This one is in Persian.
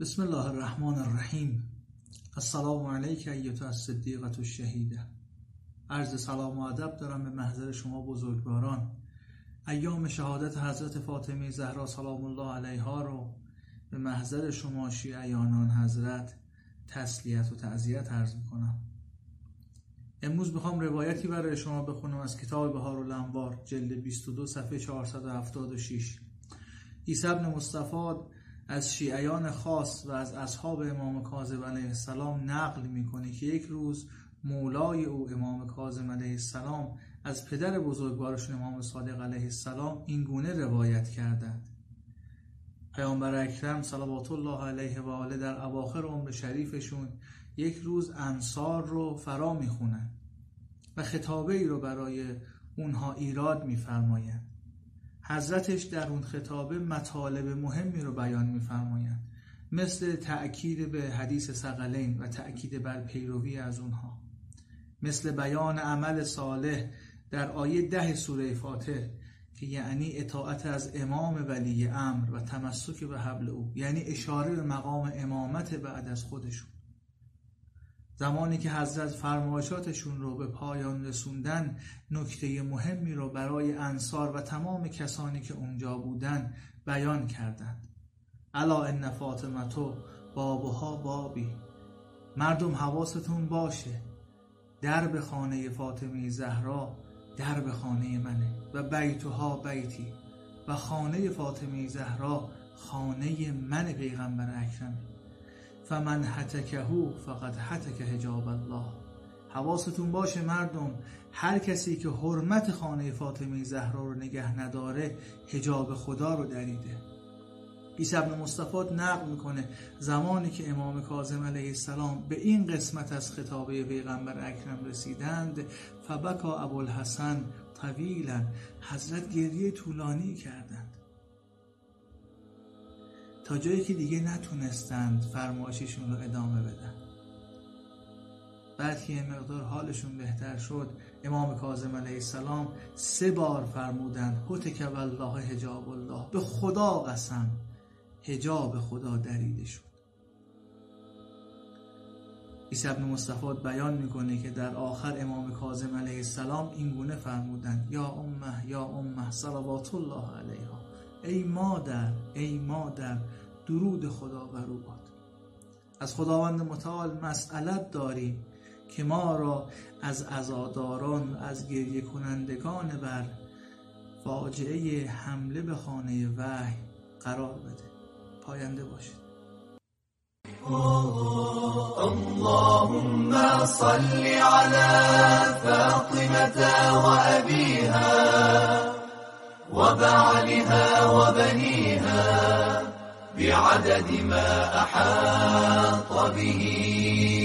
بسم الله الرحمن الرحیم السلام علیک ایتا الصدیقة الشهیده عرض سلام و ادب دارم به محضر شما بزرگواران. ایام شهادت حضرت فاطمه زهرا سلام الله علیها رو به محضر شما شیعیانان حضرت تسلیت و تعذیت عرض می‌کنم. امروز می‌خوام روایتی برای شما بخونم از کتاب بهار الانوار جلد 22 صفحه 476 عیسی مصطفی از شیعیان خاص و از اصحاب امام کاظم علیه السلام نقل می‌کنه که یک روز مولای او امام کاظم علیه السلام از پدر بزرگوارشون امام صادق علیه السلام این گونه روایت کردند. پیامبر اکرم صلوات الله علیه و آله در اواخر عمر شریفشون یک روز انصار رو فرا می‌خونن و خطابه ای رو برای اونها ایراد میفرمایند. حضرتش در اون خطابه مطالب مهمی رو بیان میفرمایند مثل تأکید به حدیث سقلین و تأکید بر پیروی از اونها. مثل بیان عمل صالح در آیه ده سوره فاتح که یعنی اطاعت از امام ولی امر و تمسک به حبل او یعنی اشاره به مقام امامت بعد از خودشون. زمانی که حضرت فرمایشاتشون رو به پایان رسوندن نکته مهمی رو برای انصار و تمام کسانی که اونجا بودن بیان کردند. الا ان فاطمتو بابها بابی. مردم حواستون باشه. درب خانه فاطمه زهرا درب خانه منه و بیتها بیتی. و خانه فاطمه زهرا خانه من پیغمبر اکرمه. فمن حتکهو فقط حتک حجاب الله. حواستون باشه مردم هر کسی که حرمت خانه فاطمه زهرا رو نگه نداره حجاب خدا رو دریده. عیسی ابن مصطفی نقل می‌کنه زمانی که امام کاظم علیه السلام به این قسمت از خطابه پیغمبر اکرم رسیدند فبکا ابوالحسن طویلا حضرت گریه طولانی کردند. تا جایی که دیگه نتونستند فرمایششون رو ادامه بدن. بعد که مقدار حالشون بهتر شد امام کاظم علیه السلام سه بار فرمودن هتک والله حجاب الله. به خدا قسم حجاب خدا دریده شد. عیسی ابن مصطفی بیان می‌کنه که در آخر امام کاظم علیه السلام این گونه فرمودن یا امه یا امه صلوات الله علیها. ای مادر ای مادر درود خدا بر او باد از خداوند متعال مسئلت داریم که ما را از عزاداران از گریه کنندگان بر فاجعه حمله به خانه وحی قرار بده. پاینده باشید. اللهم صل على فاطمة وأبيها وبعلها بعدد ما أحاط به.